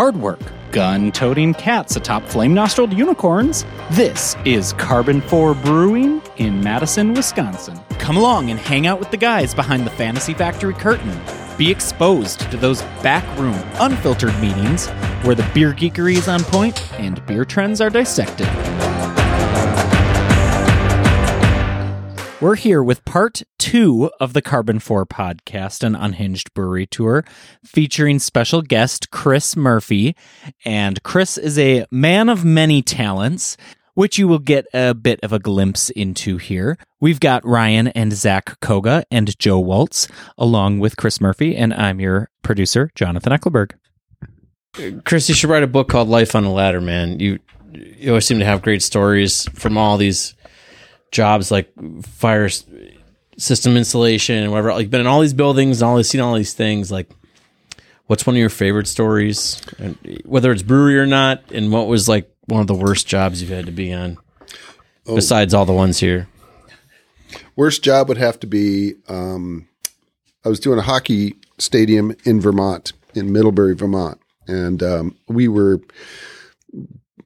hard work, gun toting cats atop flame nostriled unicorns. This is Karben4 Brewing in Madison, Wisconsin. Come along and hang out with the guys behind the Fantasy Factory curtain. Be exposed to those backroom, unfiltered meetings where the beer geekery is on point and beer trends are dissected. We're here with part two of the Karben4 podcast, an unhinged brewery tour, featuring special guest Chris Murphy. And Chris is a man of many talents, which you will get a bit of a glimpse into here. We've got Ryan and Zak Koga and Joe Waltz, along with Chris Murphy, and I'm your producer, Jonathan Eckleberg. Chris, you should write a book called Life on the Ladder, man. You you always seem to have great stories from all these jobs like fire system installation and whatever. Like, been in all these buildings and all these, seen all these things. Like, what's one of your favorite stories, and whether it's brewery or not? And what was like one of the worst jobs you've had to be on, besides all the ones here? Worst job would have to be um, I was doing a hockey stadium in Vermont, in Middlebury, Vermont, and um, we were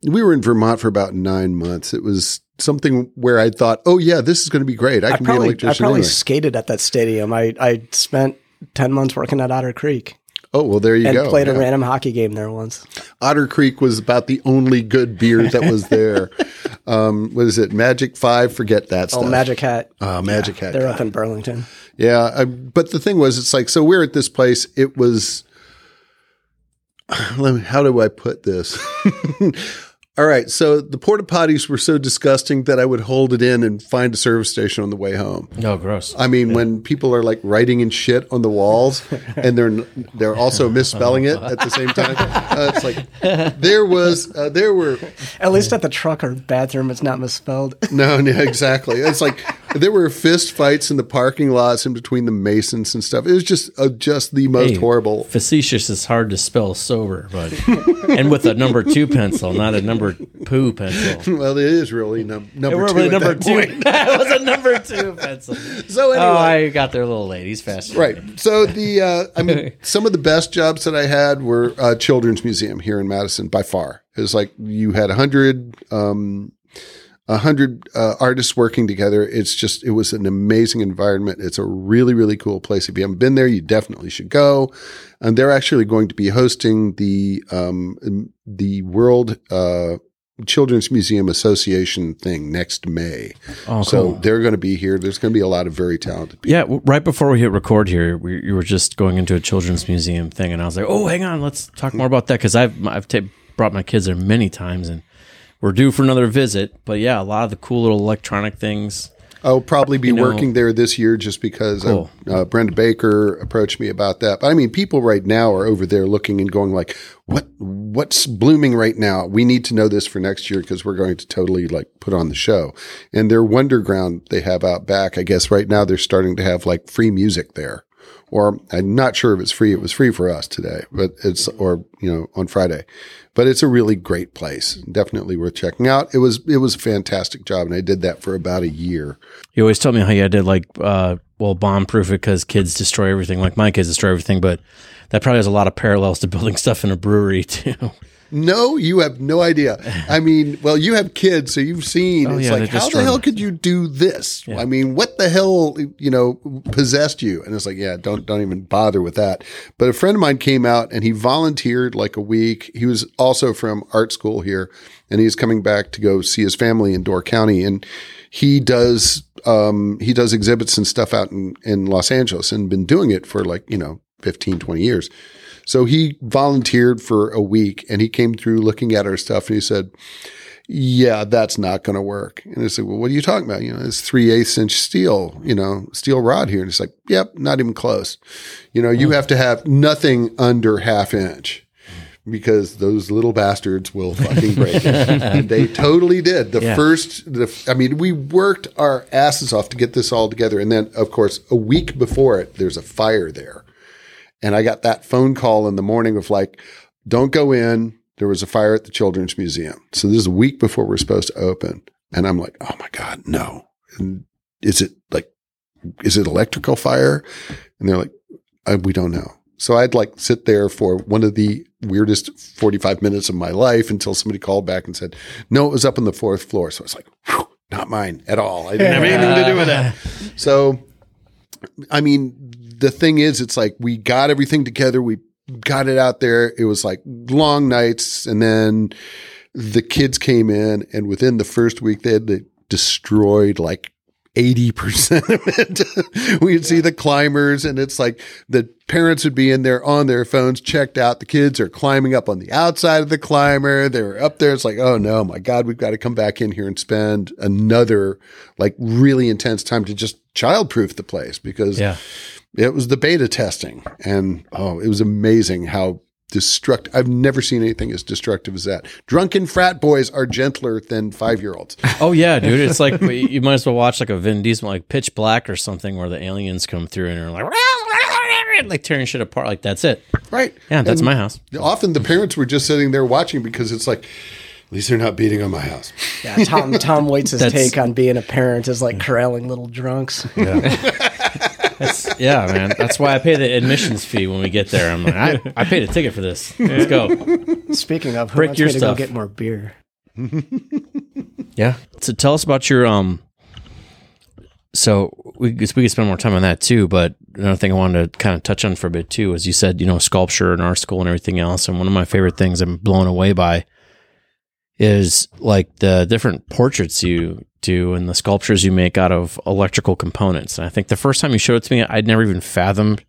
we were in Vermont for about nine months. It was something where I thought, oh yeah, this is going to be great. I I can be an probably, I probably anyway. skated at that stadium. I, I spent 10 months working at Otter Creek Oh well, there you and go. played a random hockey game there once. Otter Creek was about the only good beer that was there. um, what is it? Magic Five? Forget that Oh. Magic Hat. Oh, Magic Hat. They're up in Burlington. Yeah, I, but the thing was, it's like so we're at this place. It was. Let me. How do I put this? All right, so the porta potties were so disgusting that I would hold it in and find a service station on the way home. No, gross. I mean, when people are like writing in shit on the walls, and they're they're also misspelling it at the same time, uh, it's like there was uh, there were At least at the truck or bathroom, it's not misspelled. no, no, exactly. It's like there were fist fights in the parking lots in between the masons and stuff. It was just uh, just the most Hey, horrible. Facetious is hard to spell sober, but and with a number two pencil, not a number poo pencil. Well, it is really num- number two. really number two. that was a number two pencil. So anyway, Oh, I got there a little late. He's fast. right. So the uh, I mean, some of the best jobs that I had were uh, Children's Museum here in Madison by far. It was like you had a hundred. Um, a hundred uh, artists working together. It's just, it was an amazing environment. It's a really, really cool place. If you haven't been there, you definitely should go. And they're actually going to be hosting the, um, the World, uh, Children's Museum Association thing next May. Oh, So cool. they're going to be here. There's going to be a lot of very talented people. Yeah, right before we hit record here, we, you were just going into a children's museum thing, and I was like, "Oh, hang on, let's talk more about that." Because I've I've ta- brought my kids there many times, and we're due for another visit. But yeah, a lot of the cool little electronic things. I'll probably be know- working there this year just because Cool. uh, uh, Brenda Baker approached me about that. But I mean, people right now are over there looking and going like, "What? What's blooming right now? We need to know this for next year because we're going to totally like put on the show." And their Wonderground they have out back, I guess right now they're starting to have like free music there. Or I'm not sure if it's free. It was free for us today, but it's or you know on Friday, but it's a really great place. Definitely worth checking out. It was it was a fantastic job, and I did that for about a year. You always tell me how you had to like, uh, well, bomb proof it because kids destroy everything. Like my kids destroy everything, but that probably has a lot of parallels to building stuff in a brewery too. No, you have no idea. I mean, well, you have kids, so you've seen. Oh, it's yeah, like, how the hell could you do this? I mean, what the hell, you know, possessed you? And it's like, yeah, don't don't even bother with that. But a friend of mine came out and he volunteered like a week. He was also from art school here, and he's coming back to go see his family in Door County, and he does um, he does exhibits and stuff out in in Los Angeles, and been doing it for like you know 15, 20 years. So he volunteered for a week and he came through looking at our stuff and he said, yeah, that's not going to work. And I said, well, what are you talking about? You know, it's three eighths inch steel, you know, steel rod here. And it's like, yep, not even close. You know, you hmm. have to have nothing under half inch because those little bastards will fucking break it. and they totally did. The Yeah. first, the, I mean, we worked our asses off to get this all together. And then, of course, a week before it, there's a fire there. And I got that phone call in the morning of like, don't go in. There was a fire at the Children's Museum. So this is a week before we're supposed to open. And I'm like, oh my God, no. And is it like, is it electrical fire? And they're like, uh, we don't know. so I'd like sit there for one of the weirdest 45 minutes of my life until somebody called back and said, no, it was up on the fourth floor. So I was like, "Whew, not mine at all. I didn't have anything to do with that. So, I mean, the thing is, it's like we got everything together. We got it out there. It was like long nights. And then the kids came in, and within the first week, they had destroyed like 80% of it. We'd see the climbers and it's like the parents would be in there on their phones, checked out. The kids are climbing up on the outside of the climber. They're up there. It's like, oh no, my God, we've got to come back in here and spend another like really intense time to just childproof the place because Yeah. It was the beta testing. And oh, it was amazing how destructive. I've never seen anything as destructive as that. Drunken frat boys are gentler than five year olds. Oh yeah, dude. It's like you might as well watch like a Vin Diesel, like Pitch Black or something, where the aliens come through and are like, like tearing shit apart. Like that's it. Right. Yeah, that's And my house. Often the parents were just sitting there watching because it's like, at least they're not beating on my house. Yeah, Tom Tom Waits' take on being a parent is like corralling little drunks. That's, yeah, man. That's why I pay the admissions fee when we get there. I'm like, I, I paid a ticket for this. Let's go. Speaking of, who Break wants your me to stuff. go get more beer? Yeah. So tell us about your um. So we we could spend more time on that too, but another thing I wanted to kind of touch on for a bit too is you said you know sculpture and art school and everything else, and one of my favorite things I'm blown away by is like the different portraits you do and the sculptures you make out of electrical components. And I think the first time you showed it to me, I'd never even fathomed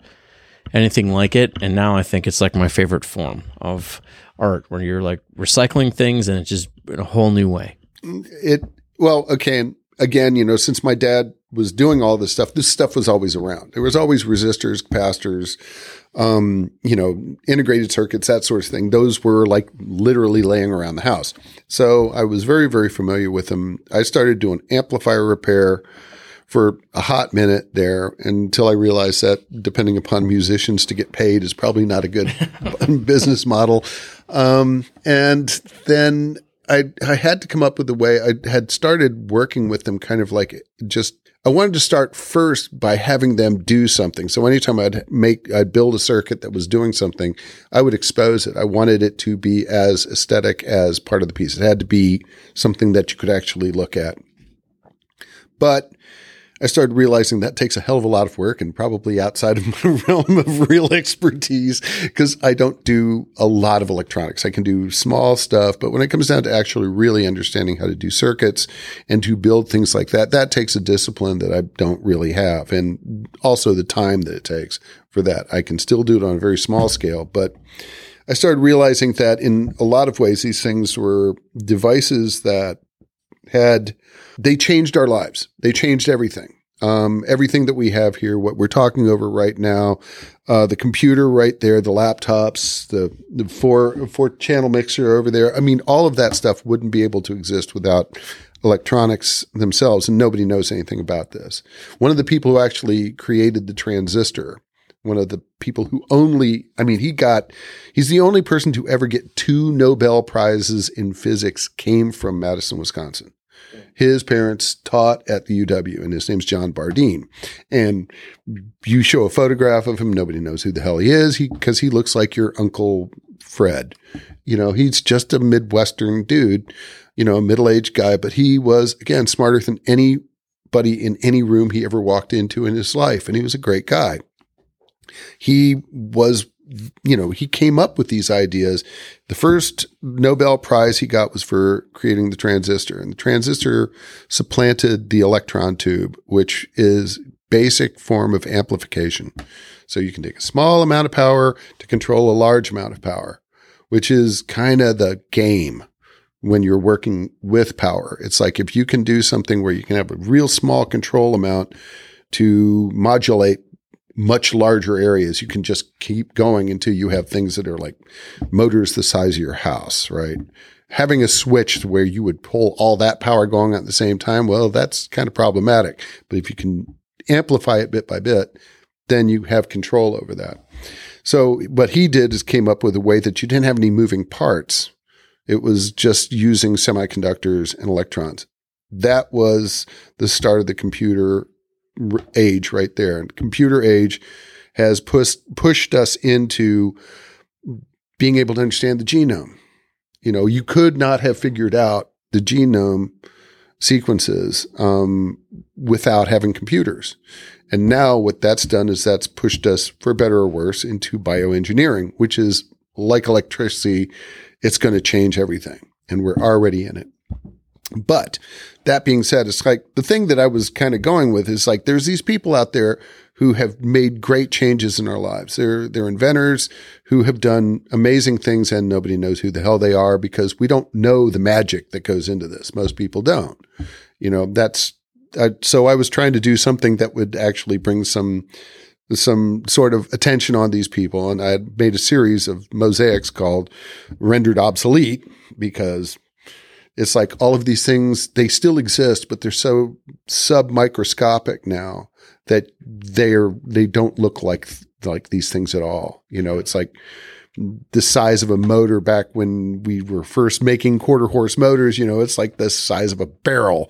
anything like it, and now I think it's like my favorite form of art, where you're like recycling things and it's just in a whole new way. It, well, okay. Again, you know, since my dad was doing all this stuff, this stuff was always around. There was always resistors, capacitors, um, you know, integrated circuits, that sort of thing. Those were like literally laying around the house. So I was very, very familiar with them. I started doing amplifier repair for a hot minute there until I realized that depending upon musicians to get paid is probably not a good business model. Um, and then I, I had to come up with a way I had started working with them kind of like just, I wanted to start first by having them do something. So anytime I'd make, I'd build a circuit that was doing something, I would expose it. I wanted it to be as aesthetic as part of the piece. It had to be something that you could actually look at. But I started realizing that takes a hell of a lot of work and probably outside of my realm of real expertise because I don't do a lot of electronics. I can do small stuff, but when it comes down to actually really understanding how to do circuits and to build things like that, that takes a discipline that I don't really have and also the time that it takes for that. I can still do it on a very small scale, but I started realizing that in a lot of ways, these things were devices that had they changed our lives. They changed everything. Um, everything that we have here, what we're talking over right now, uh, the computer right there, the laptops, the, the four four channel mixer over there. I mean, all of that stuff wouldn't be able to exist without electronics themselves, and nobody knows anything about this. One of the people who actually created the transistor, one of the people who only, I mean, he got, he's the only person to ever get two Nobel Prizes in physics came from Madison, Wisconsin. His parents taught at the UW, and his name's John Bardeen. And you show a photograph of him, nobody knows who the hell he is, he because he looks like your uncle Fred. You know, he's just a Midwestern dude, you know, a middle aged guy, but he was again smarter than anybody in any room he ever walked into in his life, and he was a great guy. He was you know, he came up with these ideas. The first Nobel Prize he got was for creating the transistor, and the transistor supplanted the electron tube, which is basic form of amplification. So you can take a small amount of power to control a large amount of power, which is kind of the game when you're working with power. It's like if you can do something where you can have a real small control amount to modulate much larger areas. You can just keep going until you have things that are like motors the size of your house, right? Having a switch where you would pull all that power going at the same time, well, that's kind of problematic. But if you can amplify it bit by bit, then you have control over that. So what he did is came up with a way that you didn't have any moving parts. It was just using semiconductors and electrons. That was the start of the computer age right there. And computer age has pushed pushed us into being able to understand the genome. You know, you could not have figured out the genome sequences um, without having computers. And now what that's done is that's pushed us, for better or worse, into bioengineering, which is like electricity. It's going to change everything. And we're already in it. But that being said, it's like the thing that I was kind of going with is like there's these people out there who have made great changes in our lives. They're they're inventors who have done amazing things and nobody knows who the hell they are because we don't know the magic that goes into this. Most people don't. You know, that's uh, so I was trying to do something that would actually bring some some sort of attention on these people and I made a series of mosaics called rendered obsolete because it's like all of these things they still exist but they're so sub microscopic now that they're they don't look like like these things at all. You know it's like the size of a motor back when we were first making quarter horse motors you know it's like the size of a barrel.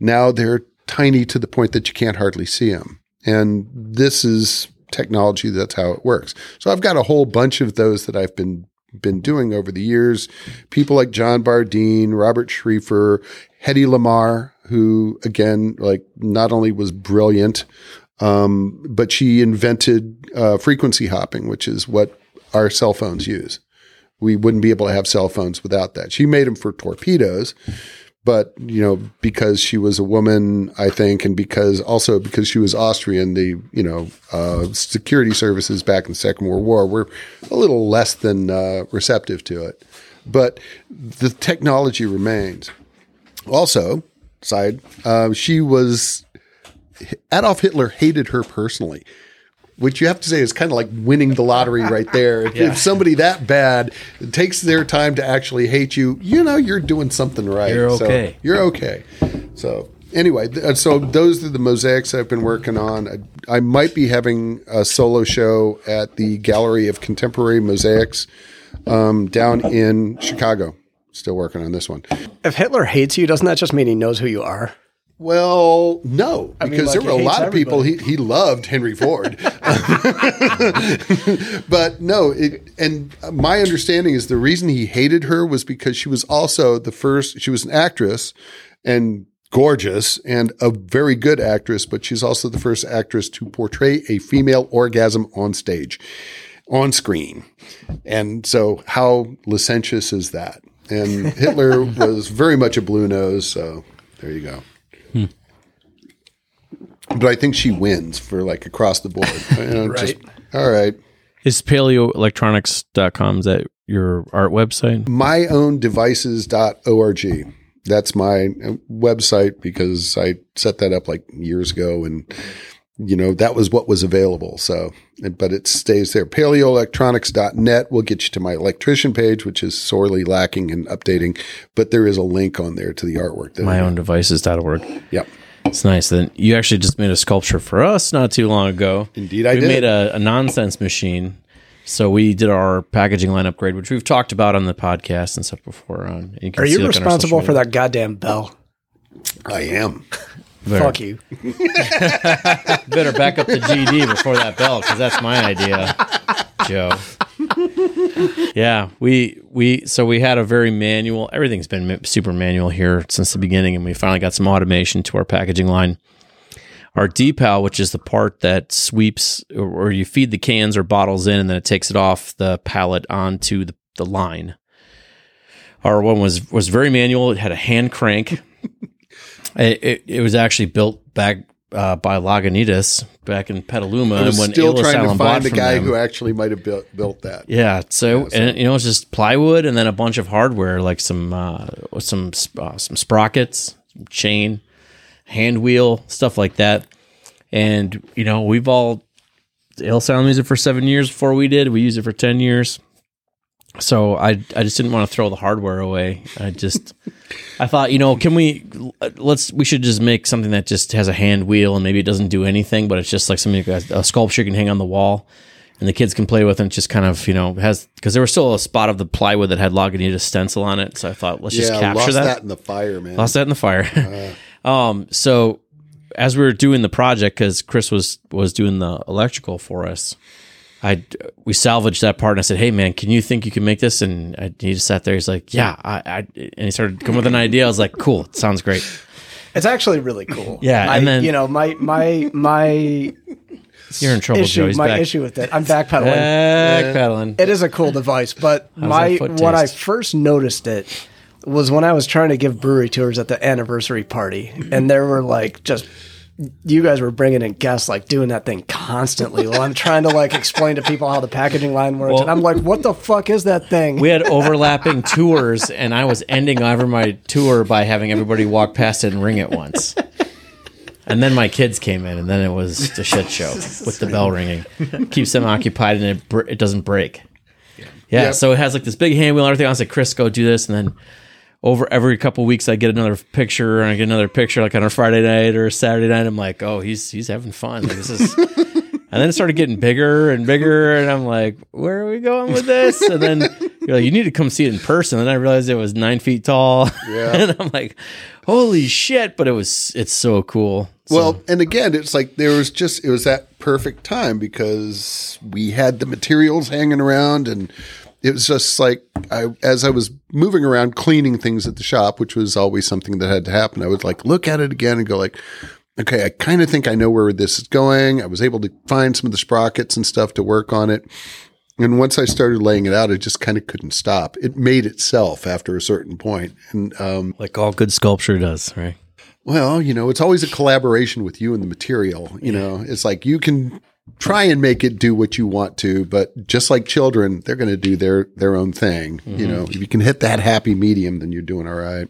Now they're tiny to the point that you can't hardly see them and this is technology that's how it works. So i've got a whole bunch of those that i've been been doing over the years. People like John Bardeen, Robert Schrieffer, Hedy Lamarr, who again, like not only was brilliant, um, but she invented uh, frequency hopping, which is what our cell phones use. We wouldn't be able to have cell phones without that. She made them for torpedoes, but you know because she was a woman i think and because also because she was austrian the you know uh, security services back in the second world war were a little less than uh, receptive to it. But the technology remains. Also side uh, she was adolf hitler hated her personally which you have to say is kind of like winning the lottery right there. If, if, somebody that bad takes their time to actually hate you, you know you're doing something right. You're okay. So you're okay. So anyway, th- so those are the mosaics I've been working on. I, I, might be having a solo show at the Gallery of Contemporary Mosaics um, down in Chicago. Still working on this one. If Hitler hates you, doesn't that just mean he knows who you are? Well, no, because mean, like, there were a lot of people he, he loved Henry Ford, but no. It, and my understanding is the reason he hated her was because she was also the first. She was an actress and gorgeous and a very good actress, but she's also the first actress to portray a female orgasm on stage, on screen. And so, how licentious is that? And Hitler was very much a blue nose. So there you go. But I think she wins for like across the board. You know, just- Right. all right. Is paleoelectronics.com, is that your art website? myowndevices.org. That's my uh, website because I set that up like years ago and you know that was what was available so but it stays there paleoelectronics.net will get you to my electrician page which is sorely lacking in updating but there is a link on there to the artwork that I- Myowndevices.org. yep It's nice. Then you actually just made a sculpture for us not too long ago. Indeed I did. we did. made a, a nonsense machine. So we did our packaging line upgrade, which we've talked about on the podcast and stuff before. Um, on you can Are you like, on responsible for that goddamn bell? i am Better- Fuck you. Better back up the GD before that bell because that's my idea, Joe. yeah, we we so we had a very manual. Everything's been super manual here since the beginning, and we finally got some automation to our packaging line. Our DPAL, which is the part that sweeps or, or you feed the cans or bottles in, and then it takes it off the pallet onto the, the line. Our one was was very manual. It had a hand crank. it, it, it was actually built back uh, by Lagunitas back in Petaluma. was when still Ayla trying to find the guy them. who actually might have built, built that Yeah, so, and you know it's just plywood and then a bunch of hardware like some uh, some uh, some sprockets, some chain, hand wheel, stuff like that. And you know we've all Ale Asylum used it for seven years before we did. We used it for ten years. So I I just didn't want to throw the hardware away. I just I thought you know can we let's we should just make something that just has a hand wheel and maybe it doesn't do anything, but it's just like something like a, a sculpture you can hang on the wall and the kids can play with and just kind of you know has because there was still a spot of the plywood that had Lagunitas stencil on it. So I thought let's just capture lost that. that in the fire man Lost that in the fire. um, so as we were doing the project, because Chris was was doing the electrical for us, I we salvaged that part and I said, "Hey man, can you think you can make this?" And I, he just sat there. He's like, "Yeah," I, I and he started coming with an idea. I was like, "Cool, it sounds great." It's actually really cool. Yeah, I, and then- you know my my my You're in trouble, issue Joe. He's my back. issue with it. I'm backpedaling. Backpedaling. It is a cool device, but my that foot what I first noticed it was when I was trying to give brewery tours at the anniversary party, and there were like just you guys were bringing in guests like doing that thing constantly while I'm trying to like explain to people how the packaging line works, and I'm like, what the fuck is that thing? we had overlapping tours, and I was ending over my tour by having everybody walk past it and ring it once. And then my kids came in, and then it was a shit show with the bell ringing. Keeps them occupied, and it br- it doesn't break. Yeah, Yep. so it has like this big handwheel and everything. I was like, Chris, go do this, and then over every couple weeks, I get another picture, and I get another picture like on a Friday night or a Saturday night. I'm like, oh, he's he's having fun. Like, this is. And then it started getting bigger and bigger, and I'm like, "Where are we going with this?" And then you're like, "You need to come see it in person." And then I realized it was nine feet tall, Yeah. and I'm like, "Holy shit!" But it was, it's so cool. So- Well, and again, it's like there was just it was that perfect time because we had the materials hanging around, and it was just like I as I was moving around cleaning things at the shop, which was always something that had to happen. I would like look at it again and go like, okay, I kind of think I know where this is going. I was able to find some of the sprockets and stuff to work on it. And once I started laying it out, I just kind of couldn't stop. It made itself after a certain. And um, like all good sculpture does, right? well, you know, it's always a collaboration with you and the material. You know, it's like you can try and make it do what you want to, but just like children, they're going to do their their own thing. You mm-hmm. know, if you can hit that happy medium, then you're doing all right.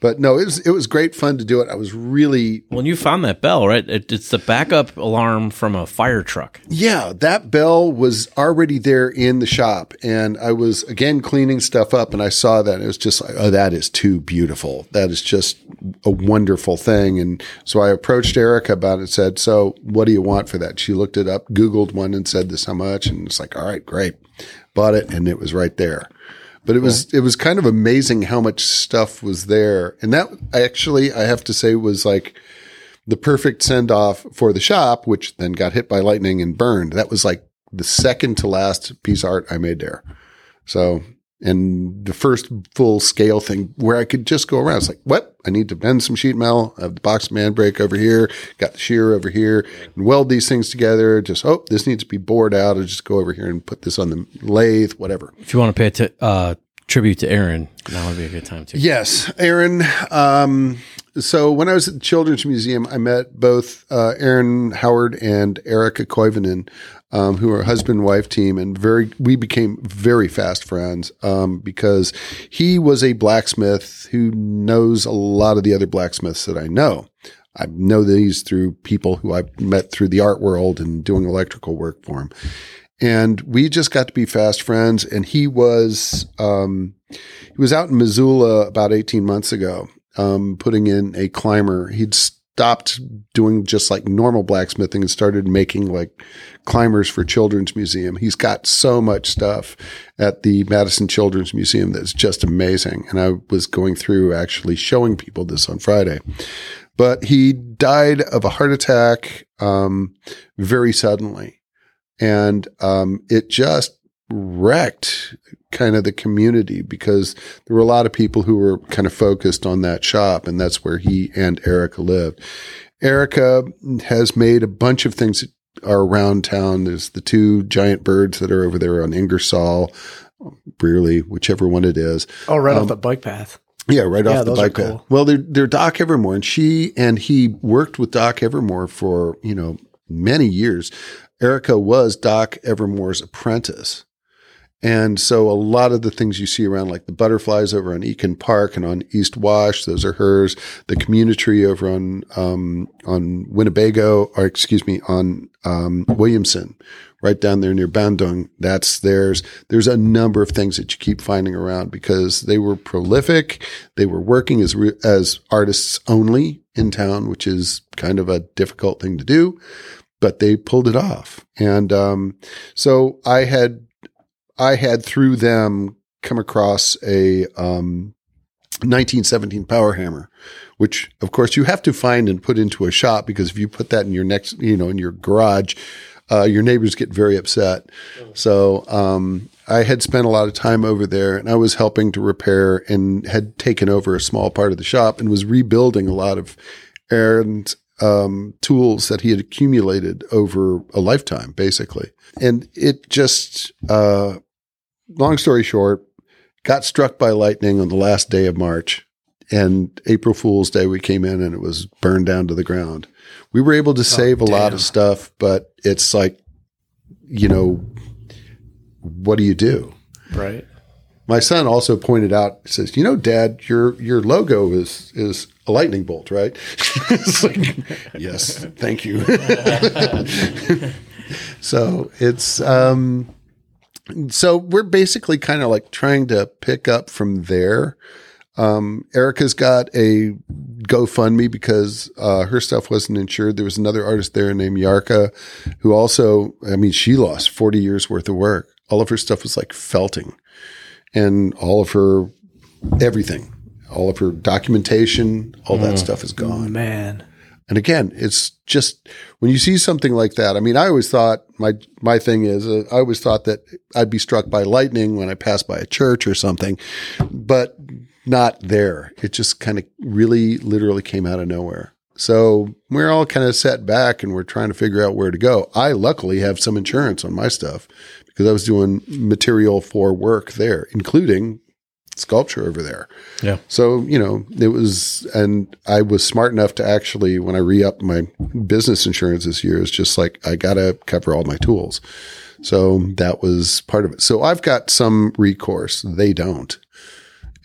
But no, it was it was great fun to do it. I was really When you found that bell, right? It, it's the backup alarm from a fire truck. Yeah, that bell was already there in the shop, and I was again cleaning stuff up, and I saw that. And it was just like, oh, that is too beautiful. That is just a wonderful thing. And so I approached Erica about it. and Said, so what do you want for that? She looked it up, Googled one, and said this how much, and it's like, all right, great, bought it, and it was right there. But it was it was kind of amazing how much stuff was there, and that actually I have to say was like the perfect send off for the shop, which then got hit by lightning and burned. That was like the second to last piece of art I made there. So, and the first full scale thing where I could just go around. It's like, what? I need to bend some sheet metal. I have the box man brake over here, got the shear over here, and weld these things together. Just, oh, this needs to be bored out. I'll just go over here and put this on the lathe, whatever. If you want to pay t- uh, tribute to Aaron, that would be a good time too. Yes, Aaron. Um, so when I was at the Children's Museum, I met both uh, Aaron Howard and Erica Koivunen, um, who are husband and wife team, and very we became very fast friends um, because he was a blacksmith who knows a lot of the other blacksmiths that I know. I know these through people who I've met through the art world and doing electrical work for him. And we just got to be fast friends. And he was, um, he was out in Missoula about 18 months ago, um, putting in a climber. He'd stopped doing just like normal blacksmithing and started making like climbers for Children's Museum. He's got so much stuff at the Madison Children's Museum that's just amazing. And I was going through actually showing people this on Friday. But he died of a heart attack um, very suddenly. And um, it just wrecked kind of the community because there were a lot of people who were kind of focused on that shop, and that's where he and Erica lived. Erica has made a bunch of things that are around town. There's the two giant birds that are over there on Ingersoll, um, Brearley, whichever one it is. oh, right off um, the bike path. Yeah, right Yeah, off the bike path. cool. Well, they're, they're Doc Evermor, and she and he worked with Doc Evermor for you know many years. Erica was Doc Evermor's apprentice, and so a lot of the things you see around, like the butterflies over on Eken Park and on East Wash, those are hers. The community tree over on um, on Winnebago, or excuse me, on um, Williamson, right down there near Bandung. That's theirs. There's a number of things that you keep finding around because they were prolific. They were working as re- as artists only in town, which is kind of a difficult thing to do, but they pulled it off. And um, so I had I had through them come across a um, 1917 power hammer, which of course you have to find and put into a shop because if you put that in your next, you know, in your garage, uh, your neighbors get very upset. So um, I had spent a lot of time over there and I was helping to repair and had taken over a small part of the shop and was rebuilding a lot of Aaron's um, tools that he had accumulated over a lifetime, basically. And it just, uh, long story short, got struck by lightning on the last day of March. And April Fool's Day, we came in and it was burned down to the ground. We were able to save a lot of stuff, but it's like, you know, what do you do? Right. My son also pointed out, says, "You know, Dad, your your logo is is a lightning bolt, right?" like, yes, thank you. so it's um, so we're basically kind of like trying to pick up from there. Um, Erica's got a GoFundMe because uh, her stuff wasn't insured. There was another artist there named Yarka who also, I mean, she lost 40 years worth of work. All of her stuff was like felting and all of her everything, all of her documentation, all that stuff is gone. Man. And again, it's just when you see something like that. I mean, I always thought my my thing is uh, I always thought that I'd be struck by lightning when I passed by a church or something, but not there. It just kind of really literally came out of nowhere. So we're all kind of set back and we're trying to figure out where to go. I luckily have some insurance on my stuff because I was doing material for work there, including sculpture over there. Yeah. So, you know, it was, and I was smart enough to actually, when I re upped my business insurance this year, it's just like, I got to cover all my tools. So that was part of it. So I've got some recourse. They don't.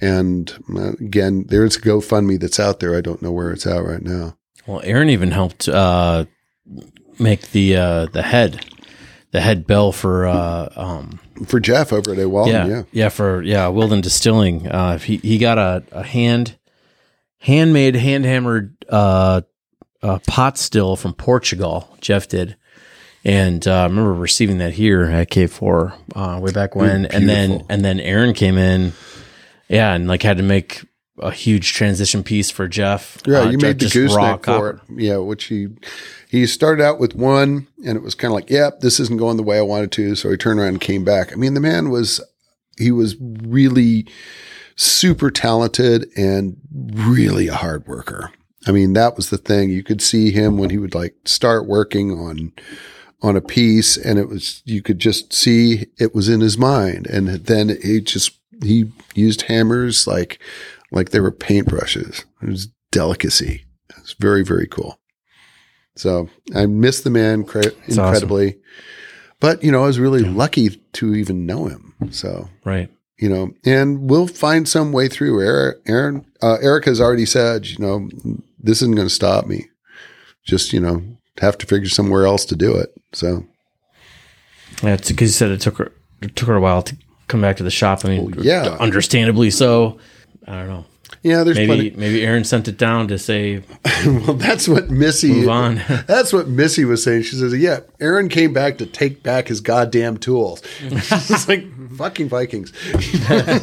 And uh, again, there's a GoFundMe that's out there. I don't know where it's at right now. Well, Aaron even helped uh, make the uh, the head, the head bell for uh, um, For Jeff over at Walden, yeah, yeah. yeah, for yeah, Wilden Distilling. Uh, he he got a, a hand handmade, hand hammered uh, uh, pot still from Portugal. Jeff did, and uh, I remember receiving that here at K four uh, way back when, and then and then Aaron came in, yeah, and like had to make a huge transition piece for Jeff. Yeah, Uh, you made the gooseneck for it. Yeah, which he he started out with one, and it was kind of like, "Yep, this isn't going the way I wanted to." So he turned around and came back. I mean, the man was he was really super talented and really a hard worker. I mean, that was the thing. You could see him when he would like start working on on a piece, and it was you could just see it was in his mind, and then he just he used hammers like like they were paintbrushes. It was delicacy. It's very, very cool. So I miss the man awesome. incredibly. But, you know, I was really lucky to even know him. So, Right. you know, and we'll find some way through. Aaron, Aaron uh, Erica's already said, you know, this isn't going to stop me. Just, you know, have to figure somewhere else to do it. So, Yeah, because you said it took her it took her a while to come back to the shop. I mean, Well, yeah. understandably so. I don't know. yeah, there's Maybe plenty. maybe Aaron sent it down to say Well, that's what Missy. move on. That's what Missy was saying. She says, "Yeah, Aaron came back to take back his goddamn tools." it's like fucking Vikings.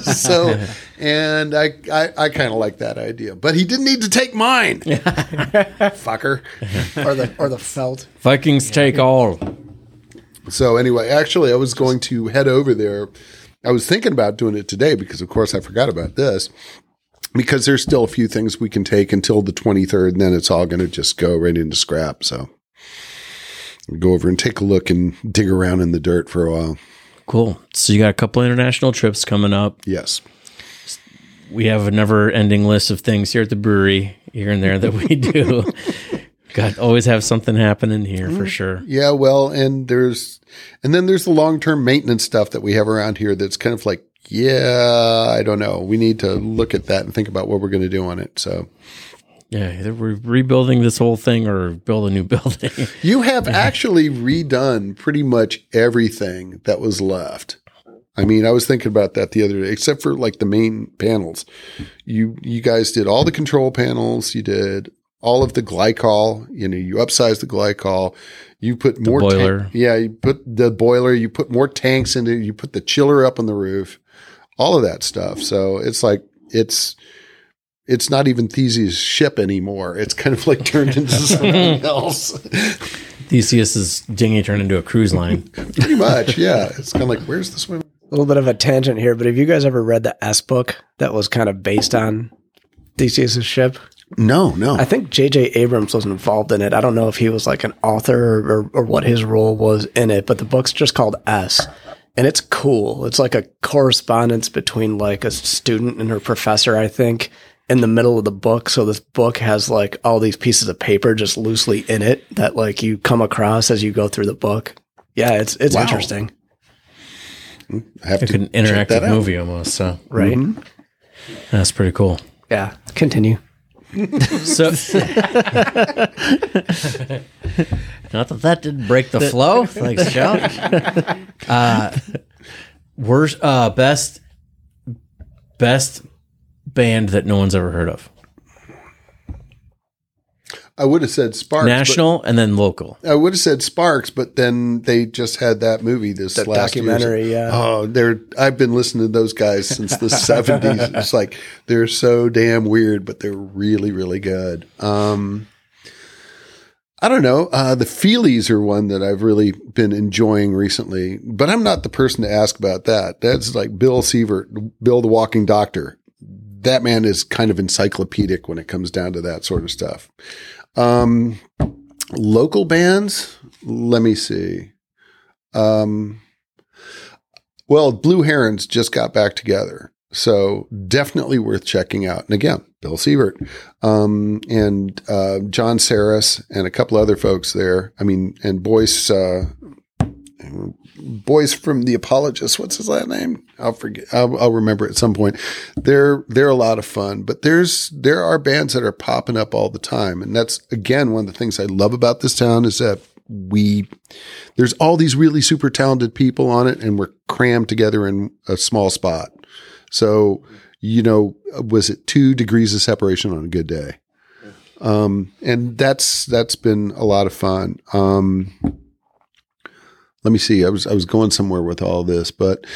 so, and I, I, I kind of like that idea, but he didn't need to take mine, fucker. Or the or the felt. Vikings take all. So anyway, actually, I was going to head over there. I was thinking about doing it today because, of course, I forgot about this. Because there's still a few things we can take until the 23rd, and then it's all going to just go right into scrap. So go over and take a look and dig around in the dirt for a while. Cool. So you got a couple international trips coming up. Yes. We have a never-ending list of things here at the brewery, here and there that we do. got always have something happening here for mm-hmm. sure. Yeah. Well, and there's, and then there's the long term maintenance stuff that we have around here that's kind of like, yeah, I don't know. We need to look at that and think about what we're going to do on it. So Yeah, either we're rebuilding this whole thing or build a new building. you have actually redone pretty much everything that was left. I mean, I was thinking about that the other day, except for like the main panels. You you guys did all the control panels. You did all of the glycol. You know, you upsize the glycol. You put more ta- boiler. yeah, you put the boiler. You put more tanks into. it. You put the chiller up on the roof. All of that stuff. So it's like it's it's not even Theseus' ship anymore. It's kind of like turned into something else. Theseus's dinghy turned into a cruise line. Pretty much, yeah. It's kind of like, where's the swim? A little bit of a tangent here, but have you guys ever read the S book that was kind of based on Theseus' ship? No, no. I think J.J. Abrams was involved in it. I don't know if he was like an author or, or what his role was in it, but the book's just called S. And it's cool. It's like a correspondence between like a student and her professor, I think, in the middle of the book. So this book has like all these pieces of paper just loosely in it that like you come across as you go through the book. Yeah, it's it's Wow. interesting. I have Like to an check that interactive out. movie almost. So Right. Mm-hmm. that's pretty cool. Yeah. Continue. So, not that that didn't break the flow. Thanks, Joe. Uh, worst, uh, best, best band that no one's ever heard of. I would have said Sparks. but- National and then local. I would have said Sparks, but then they just had that movie this That last year. documentary, yeah. Oh, they're I've been listening to those guys since the seventies. It's like they're so damn weird, but they're really, really good. Um I don't know. Uh, the Feelies are one that I've really been enjoying recently, but I'm not the person to ask about that. That's like Bill Sievert, Bill the Walking Doctor. That man is kind of encyclopedic when it comes down to that sort of stuff. Um, local bands, let me see. Um, well, Blue Herons just got back together. So definitely worth checking out. And again, Bill Sievert, um, and, uh, John Saris and a couple other folks there. I mean, and Boyce, uh, Boys from the Apologists. What's his last name? I'll forget. I'll, I'll remember at some point. They're they're a lot of fun, but there's there are bands that are popping up all the time, and that's again one of the things I love about this town is that we there's all these really super talented people on it, and we're crammed together in a small spot. So you know, was it two degrees of separation on a good day? Um, and that's that's been a lot of fun. Um, let me see. I was I was going somewhere with all this, but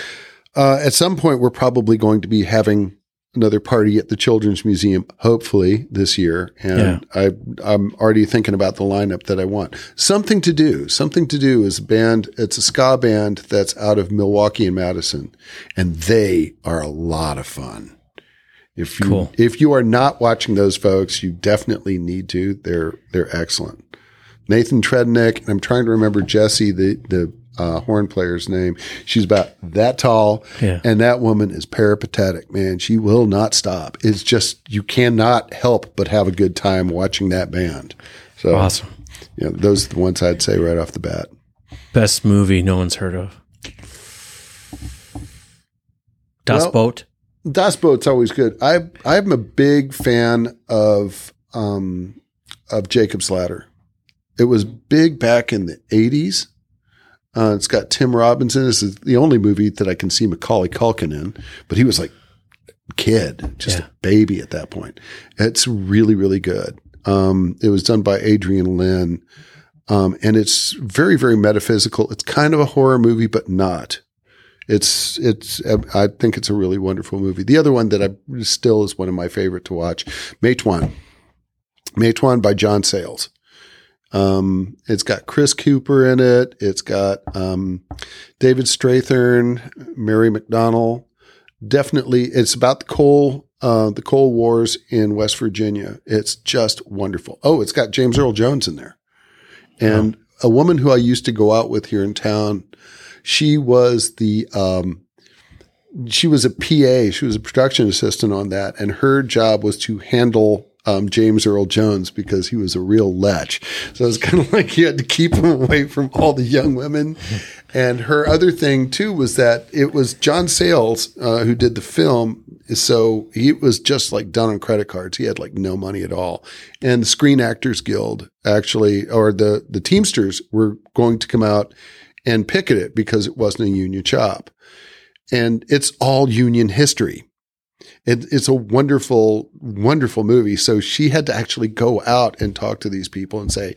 uh, at some point we're probably going to be having another party at the Children's Museum, hopefully this year. And I I'm already thinking about the lineup that I want. Something to do. Something to do is a band. It's a ska band that's out of Milwaukee and Madison, and they are a lot of fun. If you Cool. if you are not watching those folks, you definitely need to. They're they're excellent. Nathan Trednick, and I'm trying to remember Jesse, the the uh, horn player's name. She's about that tall, Yeah. and that woman is peripatetic. Man, she will not stop. It's just you cannot help but have a good time watching that band. So Awesome. yeah, those are the ones I'd say right off the bat. Best movie no one's heard of. Das Well- Boat. Das Boot's always good. I I'm a big fan of um of Jacob's Ladder. It was big back in the eighties. Uh, it's got Tim Robinson. This is the only movie that I can see Macaulay Culkin in, but he was like a kid, just Yeah. a baby at that point. It's really, really good. Um, it was done by Adrian Lyne. Um, and it's very, very metaphysical. It's kind of a horror movie, but not. It's it's I think it's a really wonderful movie. The other one that I still is one of my favorite to watch, Matewan. Matewan by John Sayles. Um, it's got Chris Cooper in it. It's got um, David Strathairn, Mary McDonnell. Definitely, it's about the coal uh, the coal wars in West Virginia. It's just wonderful. Oh, it's got James Earl Jones in there, and a woman who I used to go out with here in town. She was the um, she was a PA. She was a production assistant on that, and her job was to handle um, James Earl Jones because he was a real lech. So it's kind of like you had to keep him away from all the young women. And her other thing too was that it was John Sayles uh, who did the film. So he was just like done on credit cards. He had like no money at all. And the Screen Actors Guild actually, or the the Teamsters were going to come out and picket it because it wasn't a union shop and it's all union history. It, it's a wonderful, wonderful movie. So she had to actually go out and talk to these people and say,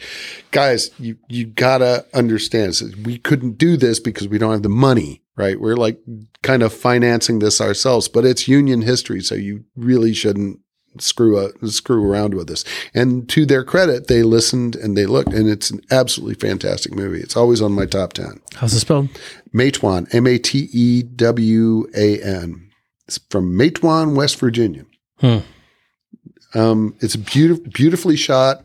guys, you, you gotta understand. So we couldn't do this because we don't have the money, right? We're like kind of financing this ourselves, but it's union history. So you really shouldn't screw a, screw around with this. And to their credit, they listened and they looked, and it's an absolutely fantastic movie. It's always on my top ten. How's it spelled? Matewan, M A T E W A N. It's from Matewan, West Virginia. Hmm. Um, it's beautiful, beautifully shot,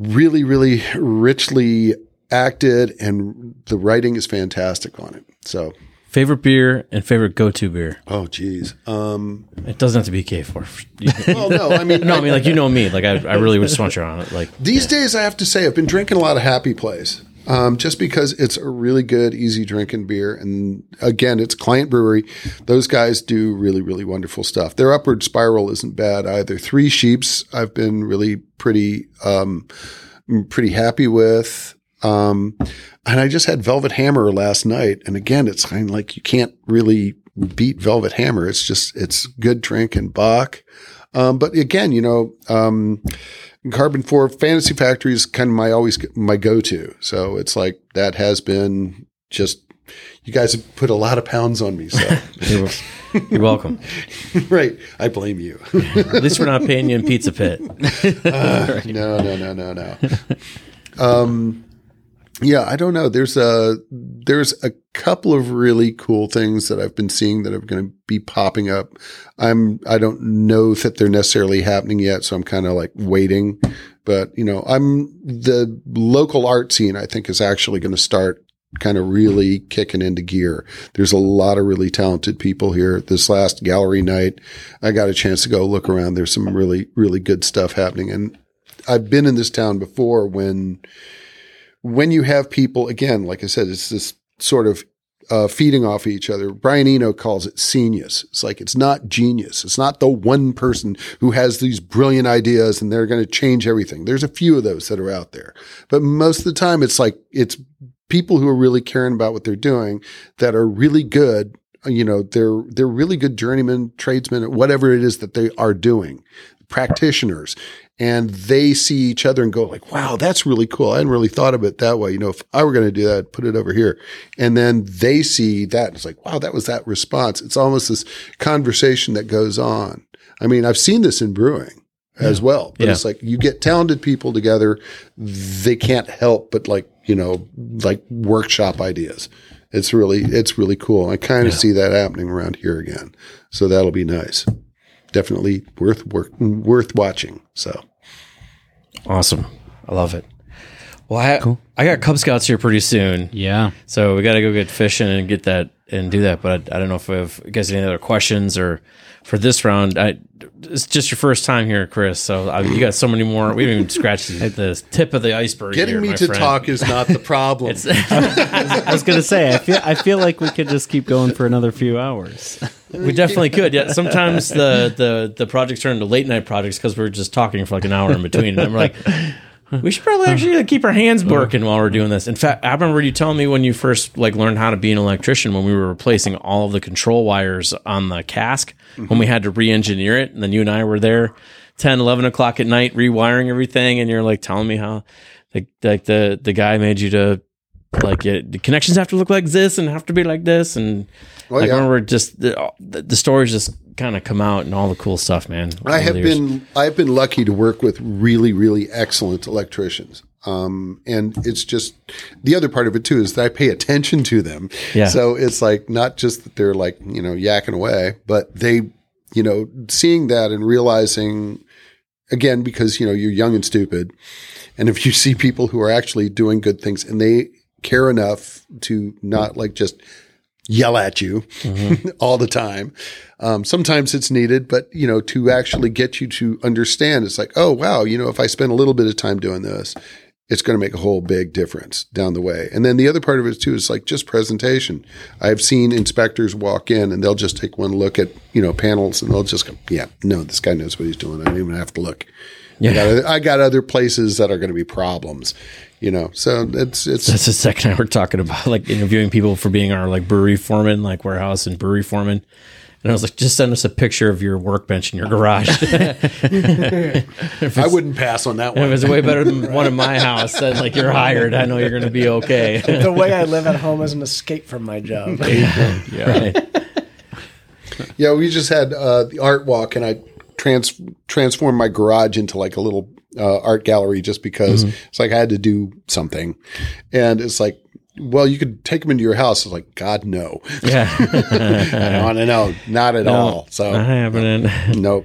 really, really richly acted, and the writing is fantastic on it. So, Favorite beer and favorite go-to beer. oh geez, um, It doesn't have to be K4. well, no, I mean, no, I mean like you know me. Like I, I really would just want you on it. Like These days, I have to say, I've been drinking a lot of Happy Place. Um, just because it's a really good, easy drinking beer. And again, it's Client Brewery. Those guys do really, really wonderful stuff. Their upward spiral isn't bad either. Three Sheeps, I've been really pretty, um, pretty happy with. Um, and I just had Velvet Hammer last night. And again, it's kind of like you can't really beat Velvet Hammer. It's just, it's good drink and Bach. Um, but again, you know, um, Karben4 Fantasy Factory is kind of my always my go to. So it's like that has been just you guys have put a lot of pounds on me. So you're, you're welcome. right, I blame you. At least we're not paying you in Pizza Pit. Uh, no, no, no, no, no. Um, yeah, I don't know. There's a there's a couple of really cool things that I've been seeing that are going to be popping up. I'm I don't know that they're necessarily happening yet, so I'm kind of like waiting. But you know, I'm the local art scene. I think is actually going to start kind of really kicking into gear. There's a lot of really talented people here. This last gallery night, I got a chance to go look around. There's some really really good stuff happening, and I've been in this town before when when you have people again, like I said, it's this sort of uh, feeding off each other. Brian Eno calls it scenius. It's like it's not genius. It's not the one person who has these brilliant ideas and they're going to change everything. There's a few of those that are out there, but most of the time, it's like it's people who are really caring about what they're doing that are really good. You know, they're they're really good journeymen, tradesmen, whatever it is that they are doing, practitioners and they see each other and go like, wow, that's really cool. I hadn't really thought of it that way. You know, if I were going to do that, I'd put it over here. And then they see that. It's like, wow, that was that response. It's almost this conversation that goes on. I mean, I've seen this in brewing as well, but Yeah. it's like you get talented people together. They can't help but like, you know, like workshop ideas. It's really, it's really cool. I kind of see that happening around here again. So that'll be nice. Definitely worth, worth, worth watching. So. Awesome. I love it. Well, I I got Cub Scouts here pretty soon, Yeah. so we got to go get fishing and get that and do that. But I, I don't know if we have you guys have any other questions or for this round. I it's just your first time here, Chris. So I, you got so many more. We haven't even scratched the, the tip of the iceberg. Getting here, me my to friend. talk is not the problem. I was gonna say I feel I feel like we could just keep going for another few hours. We definitely could. Yeah. Sometimes the the the projects turn into late night projects because we're just talking for like an hour in between, and then we're like. We should probably actually keep our hands working while we're doing this. In fact, I remember you telling me when you first like learned how to be an electrician when we were replacing all of the control wires on the cask when we had to re-engineer it, and then you and I were there 10, 11 o'clock at night rewiring everything, and you're like telling me how like like the the guy made you to like it, the connections have to look like this and have to be like this, and Oh, like yeah. I remember just the, the, the stories just kind of come out and all the cool stuff, man. I have been I've been lucky to work with really really excellent electricians. Um, and it's just the other part of it too is that I pay attention to them. Yeah. So it's like not just that they're like you know yakking away, but they you know seeing that and realizing again because you know you're young and stupid, and if you see people who are actually doing good things and they care enough to not like just yell at you all the time. Um, sometimes it's needed, but you know, to actually get you to understand, it's like, oh wow, you know, if I spend a little bit of time doing this, it's going to make a whole big difference down the way. And then the other part of it too is like just presentation. I've seen inspectors walk in and they'll just take one look at you know panels and they'll just go, yeah, no, this guy knows what he's doing. I don't even have to look. I, got I got other places that are going to be problems, you know. So it's it's That's the second I were talking about like interviewing people for being our like brewery foreman, like warehouse and brewery foreman. And I was like, just send us a picture of your workbench in your garage. I wouldn't pass on that one, it one. was way better than one in my house. Then like you're hired. I know you're going to be okay. the way I live at home is an escape from my job. yeah. Right. Yeah, we just had uh, the art walk, and I trans transform my garage into like a little uh, art gallery just because it's like I had to do something, and it's like. Well, you could take them into your house. It's like, God, no. Yeah. no, no, no, not at all. So, Not happening. nope.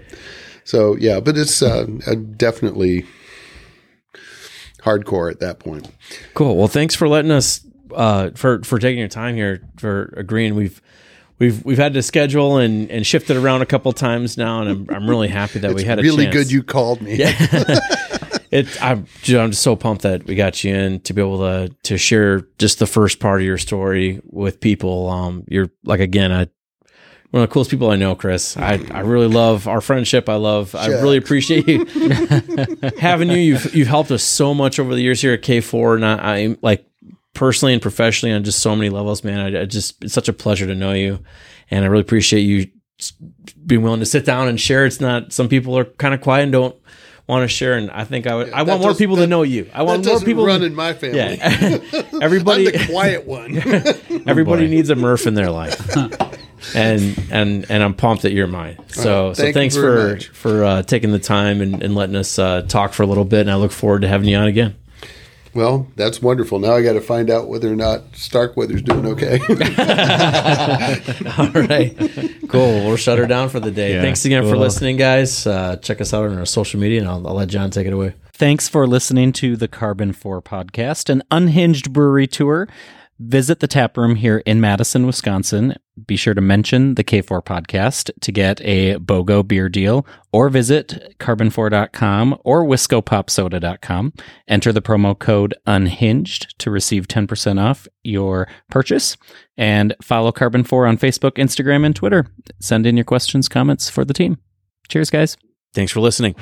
So yeah, but it's uh, uh, definitely hardcore at that point. Cool. Well, thanks for letting us uh, for for taking your time here for agreeing. We've we've we've had to schedule and and shift it around a couple times now, and I'm I'm really happy that we had a really chance. good you called me. It, I'm, dude, I'm just so pumped that we got you in to be able to to share just the first part of your story with people. Um, you're like again, I one of the coolest people I know, Chris. I, I really love our friendship. I love. I really appreciate you having you. You've you've helped us so much over the years here at K4, and I, I'm like personally and professionally on just so many levels, man. I, I just it's such a pleasure to know you, and I really appreciate you being willing to sit down and share. It's not some people are kind of quiet and don't want to share, and I think I would. I want more does- people to know you. I want That more people. run in my family. yeah, I'm everybody. the quiet one. Everybody boy. needs a Murph in their life. and and and I'm pumped that you're mine. So so thank you thanks for much. for uh, taking the time and, and letting us uh, talk for a little bit. And I look forward to having you on again. Well, that's wonderful. Now I got to find out whether or not Starkweather's doing okay. All right, cool. We'll shut her down for the day. Yeah, Thanks again for listening, guys. Uh, check us out on our social media, and I'll, I'll let John take it away. Thanks for listening to the Karben4 podcast, an unhinged brewery tour. Visit the tap room here in Madison, Wisconsin. Be sure to mention the K4 podcast to get a BOGO beer deal or visit karben4.com or whiskopopsoda.com. Enter the promo code unhinged to receive 10% off your purchase and follow Karben4 on Facebook, Instagram, and Twitter. Send in your questions, comments for the team. Cheers, guys. Thanks for listening.